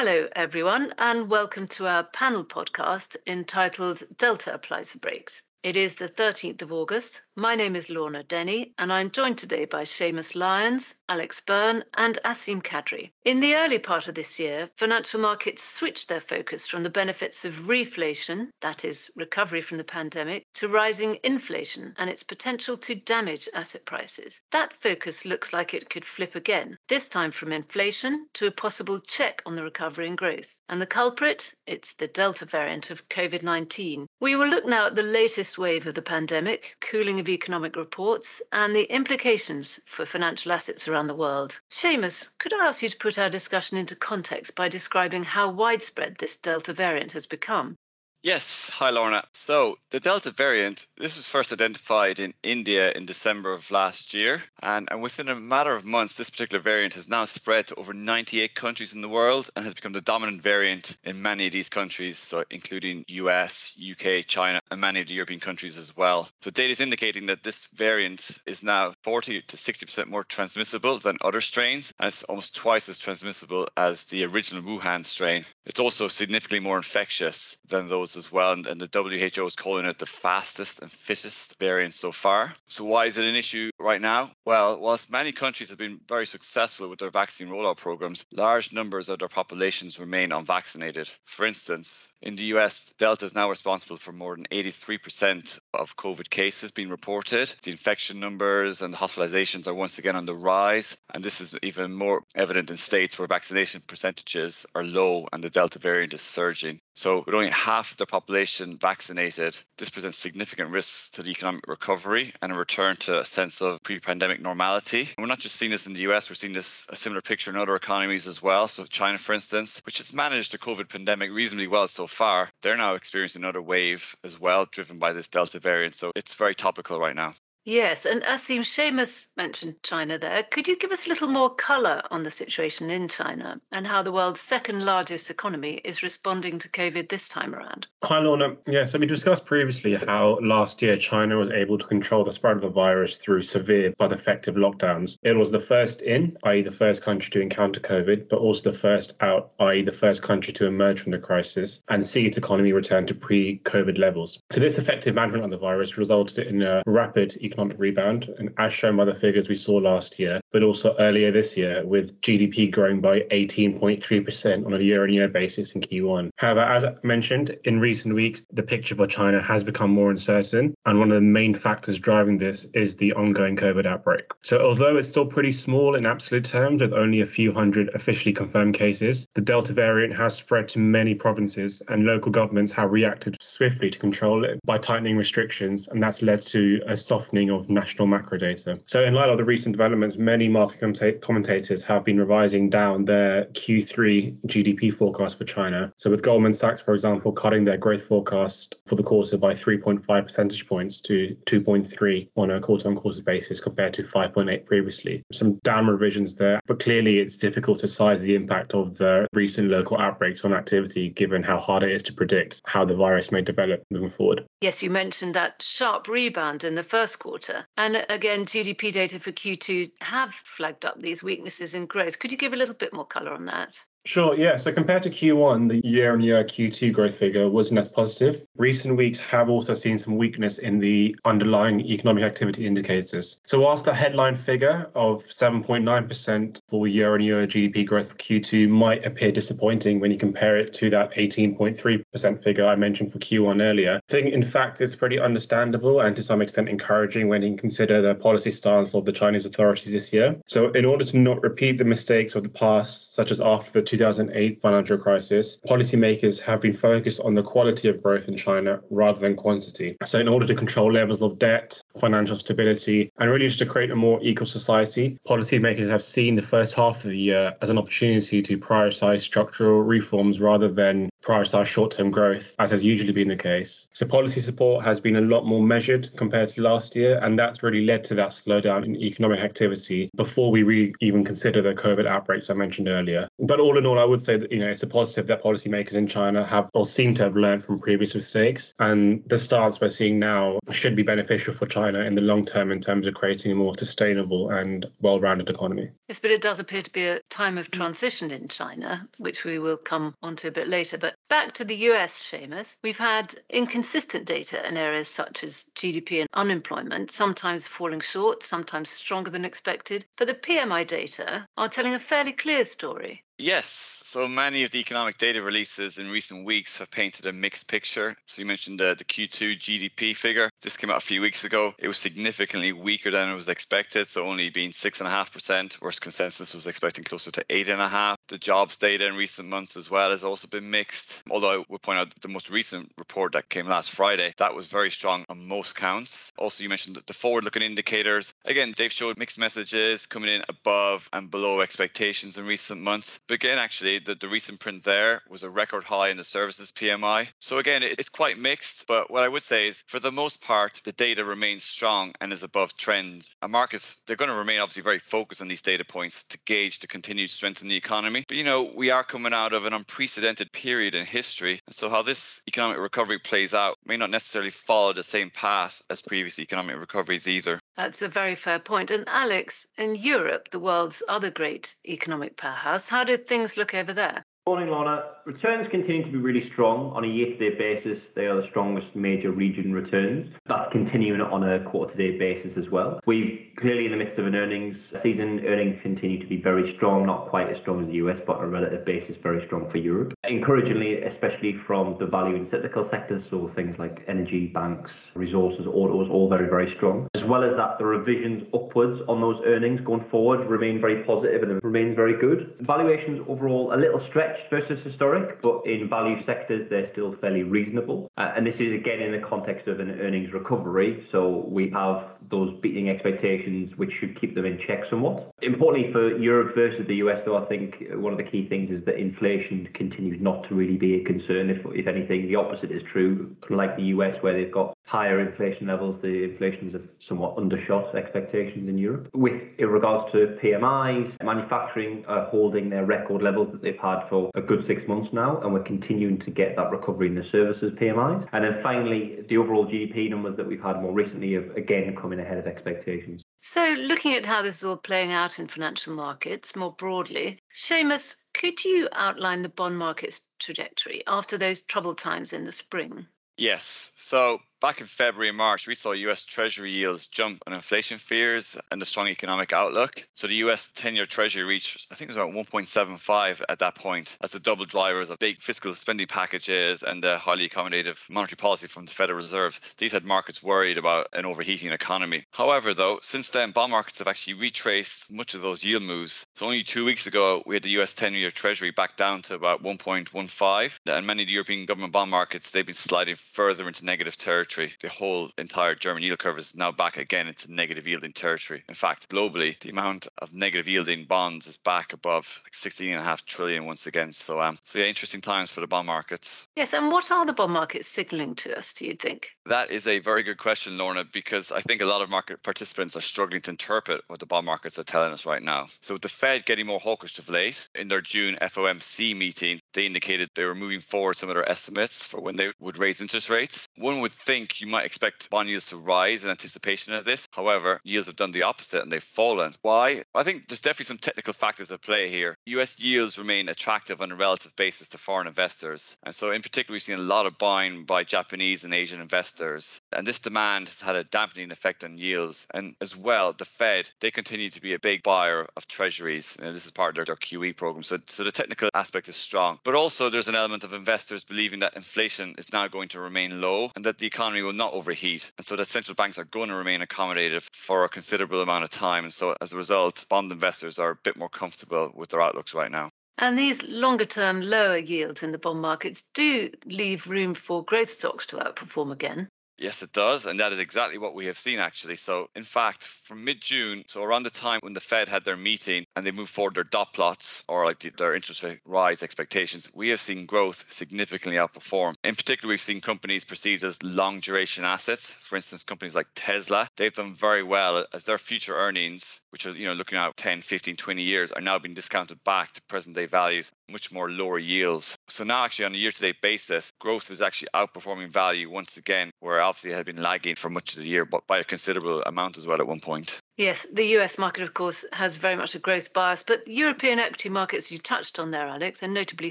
Hello, everyone, and welcome to our panel podcast entitled Delta Applies the Brakes. It is the 13th of August. My name is Lorna Denny, and I'm joined today by Seamus Lyons, Alex Byrne, and Asim Kadri. In the early part of this year, financial markets switched their focus from the benefits of reflation, that is, recovery from the pandemic, to rising inflation and its potential to damage asset prices. That focus looks like it could flip again, this time from inflation to a possible check on the recovery and growth. And the culprit? It's the Delta variant of COVID 19. We will look now at the latest wave of the pandemic, cooling of economic reports, and the implications for financial assets around the world. Seamus, could I ask you to put our discussion into context by describing how widespread this Delta variant has become? Yes, hi Lorna. So the Delta variant, this was first identified in India in December of last year, and, and within a matter of months, this particular variant has now spread to over 98 countries in the world and has become the dominant variant in many of these countries, so including US, UK, China, and many of the European countries as well. So data is indicating that this variant is now 40 to 60% more transmissible than other strains, and it's almost twice as transmissible as the original Wuhan strain. It's also significantly more infectious than those as well, and, and, the WHO is calling it the fastest and fittest variant so far. So, why is it an issue right now? Well, whilst many countries have been very successful with their vaccine rollout programs, large numbers of their populations remain unvaccinated. For instance, in the US, Delta is now responsible for more than 83% of COVID cases being reported. The infection numbers and hospitalizations are once again on the rise, and this is even more evident in states where vaccination percentages are low and the Delta variant is surging. So, with only half of the population vaccinated, this presents significant risks to the economic recovery and a return to a sense of pre pandemic normality. And we're not just seeing this in the US, we're seeing this a similar picture in other economies as well. So, China, for instance, which has managed the COVID pandemic reasonably well so far, they're now experiencing another wave as well, driven by this Delta variant. So, it's very topical right now. Yes, and Asim Seamus mentioned China there. Could you give us a little more colour on the situation in China and how the world's second largest economy is responding to COVID this time around? Hi, Lorna. Yeah, so we discussed previously how last year China was able to control the spread of the virus through severe but effective lockdowns. It was the first in, i.e., the first country to encounter COVID, but also the first out, i.e., the first country to emerge from the crisis and see its economy return to pre COVID levels. So, this effective management of the virus resulted in a rapid economic economic rebound, and as shown by the figures we saw last year, but also earlier this year, with GDP growing by 18.3% on a year on year basis in Q1. However, as mentioned, in recent weeks, the picture for China has become more uncertain, and one of the main factors driving this is the ongoing COVID outbreak. So, although it's still pretty small in absolute terms, with only a few hundred officially confirmed cases, the Delta variant has spread to many provinces, and local governments have reacted swiftly to control it by tightening restrictions, and that's led to a softening of national macro data. So, in light of the recent developments, many market commentators have been revising down their Q3 GDP forecast for China. So, with Goldman Sachs, for example, cutting their growth forecast for the quarter by 3.5 percentage points to 2.3 on a quarter on quarter basis compared to 5.8 previously. Some downward revisions there, but clearly it's difficult to size the impact of the recent local outbreaks on activity given how hard it is to predict how the virus may develop moving forward. Yes, you mentioned that sharp rebound in the first quarter quarter. And again, GDP data for Q2 have flagged up these weaknesses in growth. Could you give a little bit more colour on that? Sure, yeah. So compared to Q1, the year on year Q2 growth figure wasn't as positive. Recent weeks have also seen some weakness in the underlying economic activity indicators. So, whilst the headline figure of 7.9% for year on year GDP growth for Q2 might appear disappointing when you compare it to that 18.3% figure I mentioned for Q1 earlier, I think in fact it's pretty understandable and to some extent encouraging when you consider the policy stance of the Chinese authorities this year. So, in order to not repeat the mistakes of the past, such as after the 2008 financial crisis, policymakers have been focused on the quality of growth in China rather than quantity. So, in order to control levels of debt, financial stability, and really just to create a more equal society, policymakers have seen the first half of the year as an opportunity to prioritize structural reforms rather than prioritize short term growth, as has usually been the case. So, policy support has been a lot more measured compared to last year, and that's really led to that slowdown in economic activity before we re- even consider the COVID outbreaks I mentioned earlier. But all in all, I would say that you know it's a positive that policymakers in China have or seem to have learned from previous mistakes, and the stance we're seeing now should be beneficial for China China in the long term in terms of creating a more sustainable and well rounded economy. Yes, but it does appear to be a time of transition in China, which we will come onto a bit later. But back to the US, Seamus, we've had inconsistent data in areas such as GDP and unemployment, sometimes falling short, sometimes stronger than expected. But the PMI data are telling a fairly clear story. Yes. So many of the economic data releases in recent weeks have painted a mixed picture. So you mentioned the, the Q2 GDP figure. This came out a few weeks ago. It was significantly weaker than it was expected. So only being 6.5%, whereas consensus was expecting closer to 8.5. The jobs data in recent months as well has also been mixed. Although I would point out the most recent report that came last Friday, that was very strong on most counts. Also, you mentioned that the forward looking indicators, again, they've showed mixed messages coming in above and below expectations in recent months. Again, actually, the, the recent print there was a record high in the services PMI. So again, it's quite mixed, but what I would say is for the most part, the data remains strong and is above trend. And markets, they're going to remain obviously very focused on these data points to gauge the continued strength in the economy. But you know, we are coming out of an unprecedented period in history. So how this economic recovery plays out may not necessarily follow the same path as previous economic recoveries either. That's a very fair point. And Alex, in Europe, the world's other great economic powerhouse, how did things look over there? Morning, Lorna. Returns continue to be really strong on a year-to-date basis. They are the strongest major region returns. That's continuing on a quarter-to-date basis as well. We've clearly in the midst of an earnings season. Earnings continue to be very strong, not quite as strong as the US, but on a relative basis, very strong for Europe. Encouragingly, especially from the value and cyclical sectors, so things like energy, banks, resources, autos, all very, very strong. As well as that, the revisions upwards on those earnings going forward remain very positive and remains very good. Valuations overall a little stretched stretched versus historic, but in value sectors, they're still fairly reasonable. Uh, and this is again in the context of an earnings recovery. So we have those beating expectations, which should keep them in check somewhat. Importantly for Europe versus the US, though, I think one of the key things is that inflation continues not to really be a concern. If, if anything, the opposite is true. Like the US, where they've got higher inflation levels, the inflations have somewhat undershot expectations in Europe. With in regards to PMIs, manufacturing are holding their record levels that they've had for a good six months now, and we're continuing to get that recovery in the services PMIs. And then finally, the overall GDP numbers that we've had more recently have again coming ahead of expectations. So, looking at how this is all playing out in financial markets more broadly, Seamus, could you outline the bond market's trajectory after those troubled times in the spring? Yes. So back in February and March, we saw US Treasury yields jump on inflation fears and the strong economic outlook. So the US 10 year Treasury reached, I think it was about 1.75 at that point, as the double drivers of big fiscal spending packages and the highly accommodative monetary policy from the Federal Reserve. These had markets worried about an overheating economy. However, though, since then, bond markets have actually retraced much of those yield moves. So only two weeks ago, we had the US 10 year Treasury back down to about 1.15. And many of the European government bond markets, they've been sliding further into negative territory. The whole entire German yield curve is now back again into negative yielding territory. In fact, globally, the amount of negative yielding bonds is back above like 16.5 trillion once again. So, um, so yeah, interesting times for the bond markets. Yes, and what are the bond markets signaling to us, do you think? That is a very good question, Lorna, because I think a lot of market participants are struggling to interpret what the bond markets are telling us right now. So, with the Fed getting more hawkish of late, in their June FOMC meeting, they indicated they were moving forward some of their estimates for when they would raise interest rates. One would think you might expect bond yields to rise in anticipation of this. However, yields have done the opposite and they've fallen. Why? I think there's definitely some technical factors at play here. US yields remain attractive on a relative basis to foreign investors. And so, in particular, we've seen a lot of buying by Japanese and Asian investors. And this demand has had a dampening effect on yields. And as well, the Fed, they continue to be a big buyer of treasuries. And this is part of their, their QE program. So, so the technical aspect is strong. But also, there's an element of investors believing that inflation is now going to remain low and that the economy will not overheat. And so that central banks are going to remain accommodative for a considerable amount of time. And so as a result, bond investors are a bit more comfortable with their outlooks right now. And these longer term lower yields in the bond markets do leave room for growth stocks to outperform again. Yes, it does. And that is exactly what we have seen, actually. So, in fact, from mid June, so around the time when the Fed had their meeting and they move forward their dot plots or like the, their interest rate rise expectations, we have seen growth significantly outperform. In particular, we've seen companies perceived as long duration assets. For instance, companies like Tesla, they've done very well as their future earnings, which are you know looking out 10, 15, 20 years, are now being discounted back to present day values, much more lower yields. So now actually on a year to date basis, growth is actually outperforming value once again, where obviously it had been lagging for much of the year, but by a considerable amount as well at one point. Yes, the US market, of course, has very much a growth bias, but European equity markets you touched on there, Alex, are notably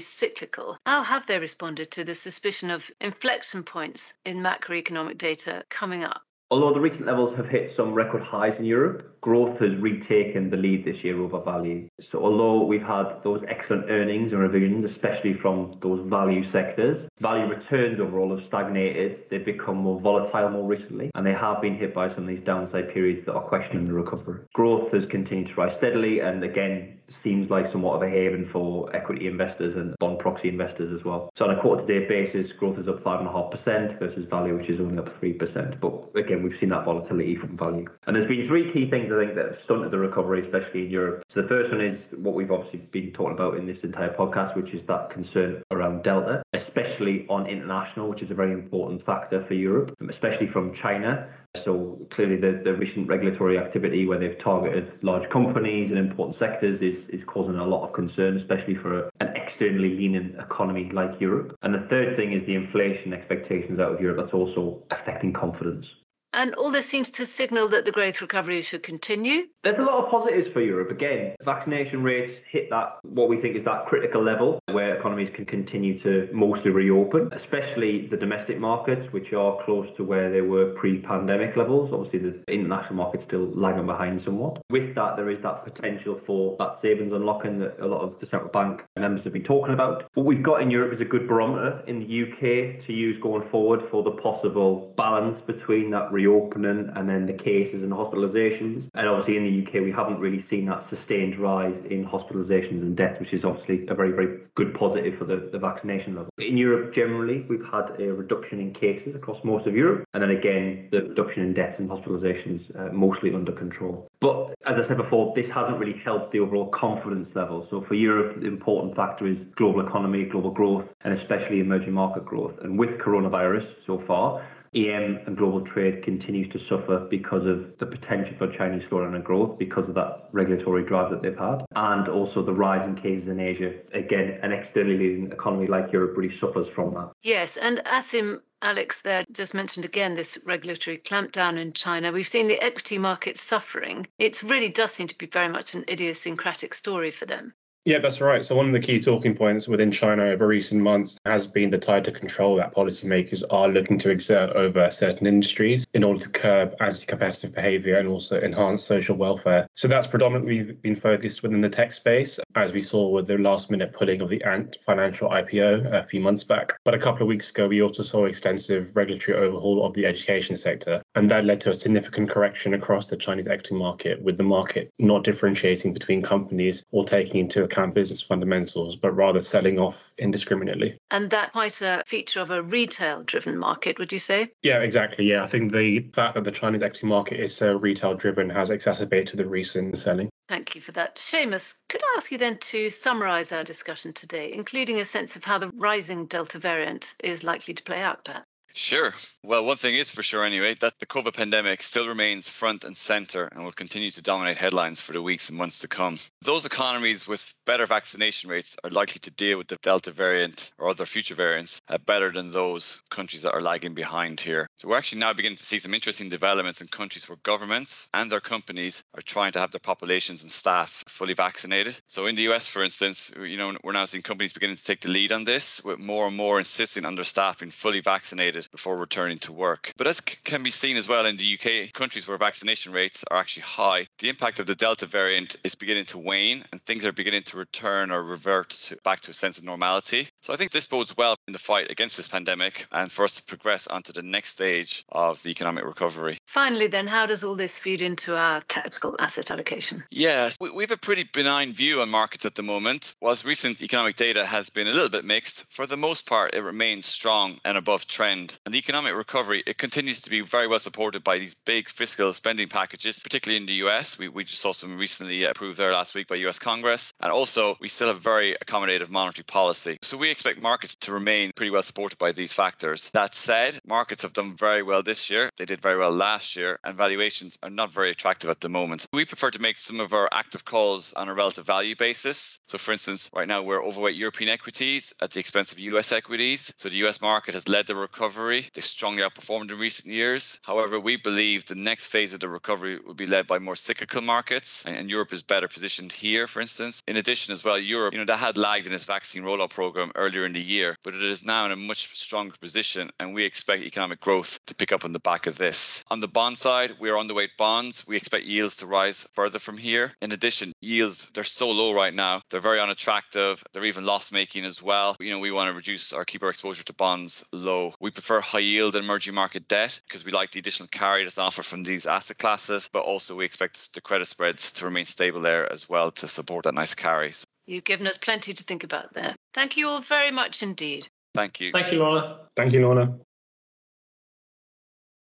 cyclical. How have they responded to the suspicion of inflection points in macroeconomic data coming up? Although the recent levels have hit some record highs in Europe, growth has retaken the lead this year over value. So, although we've had those excellent earnings and revisions, especially from those value sectors, value returns overall have stagnated. They've become more volatile more recently, and they have been hit by some of these downside periods that are questioning the recovery. Growth has continued to rise steadily, and again, seems like somewhat of a haven for equity investors and bond proxy investors as well. So, on a quarter to date basis, growth is up 5.5% versus value, which is only up 3%. But again, again, we've seen that volatility from value. And there's been three key things I think that have stunted the recovery, especially in Europe. So the first one is what we've obviously been talking about in this entire podcast, which is that concern around Delta, especially on international, which is a very important factor for Europe, especially from China. So clearly the, the recent regulatory activity where they've targeted large companies and important sectors is, is causing a lot of concern, especially for an externally leaning economy like Europe. And the third thing is the inflation expectations out of Europe that's also affecting confidence. And all this seems to signal that the growth recovery should continue. There's a lot of positives for Europe. Again, vaccination rates hit that, what we think is that critical level where economies can continue to mostly reopen, especially the domestic markets, which are close to where they were pre pandemic levels. Obviously, the international market's still lagging behind somewhat. With that, there is that potential for that savings unlocking that a lot of the central bank members have been talking about. What we've got in Europe is a good barometer in the UK to use going forward for the possible balance between that reopening and then the cases and hospitalizations. And obviously in the UK, we haven't really seen that sustained rise in hospitalizations and deaths, which is obviously a very, very good positive for the, the vaccination level. In Europe, generally, we've had a reduction in cases across most of Europe. And then again, the reduction in deaths and hospitalizations uh, mostly under control. But as I said before, this hasn't really helped the overall confidence level. So for Europe, the important factor is global economy, global growth, and especially emerging market growth. And with coronavirus so far, EM and global trade continues to suffer because of the potential for Chinese slowdown and growth because of that regulatory drive that they've had, and also the rise in cases in Asia. Again, an externally leading economy like Europe really suffers from that. Yes, and Asim Alex there just mentioned again this regulatory clampdown in China. We've seen the equity markets suffering. It really does seem to be very much an idiosyncratic story for them. Yeah, that's right. So, one of the key talking points within China over recent months has been the tighter control that policymakers are looking to exert over certain industries in order to curb anti competitive behavior and also enhance social welfare. So, that's predominantly been focused within the tech space, as we saw with the last minute pulling of the Ant financial IPO a few months back. But a couple of weeks ago, we also saw extensive regulatory overhaul of the education sector, and that led to a significant correction across the Chinese equity market, with the market not differentiating between companies or taking into account business fundamentals, but rather selling off indiscriminately. And that quite a feature of a retail driven market, would you say? Yeah, exactly. Yeah, I think the fact that the Chinese equity market is so retail driven has exacerbated the recent selling. Thank you for that. Seamus, could I ask you then to summarise our discussion today, including a sense of how the rising Delta variant is likely to play out, perhaps? Sure. Well, one thing is for sure, anyway, that the COVID pandemic still remains front and center and will continue to dominate headlines for the weeks and months to come. Those economies with better vaccination rates are likely to deal with the Delta variant or other future variants uh, better than those countries that are lagging behind here. So we're actually now beginning to see some interesting developments in countries where governments and their companies are trying to have their populations and staff fully vaccinated. So in the US, for instance, you know, we're now seeing companies beginning to take the lead on this, with more and more insisting on their staff being fully vaccinated before returning to work. But as can be seen as well in the UK, countries where vaccination rates are actually high, the impact of the Delta variant is beginning to wane and things are beginning to return or revert to, back to a sense of normality. So I think this bodes well in the fight against this pandemic and for us to progress onto the next stage of the economic recovery. Finally, then, how does all this feed into our tactical asset allocation? Yeah, we, we have a pretty benign view on markets at the moment. Whilst recent economic data has been a little bit mixed, for the most part, it remains strong and above trend. And the economic recovery, it continues to be very well supported by these big fiscal spending packages, particularly in the US. We, we just saw some recently approved there last week by US Congress. And also, we still have very accommodative monetary policy. So we expect markets to remain pretty well supported by these factors. That said, markets have done very well this year. They did very well last year, and valuations are not very attractive at the moment. We prefer to make some of our active calls on a relative value basis. So, for instance, right now we're overweight European equities at the expense of US equities. So, the US market has led the recovery. They strongly outperformed in recent years. However, we believe the next phase of the recovery will be led by more cyclical markets, and Europe is better positioned here, for instance. In addition, as well, Europe, you know, that had lagged in its vaccine rollout program earlier in the year, but it is now in a much stronger position, and we expect economic growth to pick up on the back of this. On the bond side, we are underweight bonds. We expect yields to rise further from here. In addition, yields, they're so low right now. They're very unattractive. They're even loss making as well. You know, we want to reduce or keep our exposure to bonds low. We prefer high yield and emerging market debt because we like the additional carry that's offered from these asset classes, but also we expect the credit spreads to remain stable there as well to support that nice carry. You've given us plenty to think about there. Thank you all very much indeed. Thank you. Thank you, Lorna. Thank you, Lorna.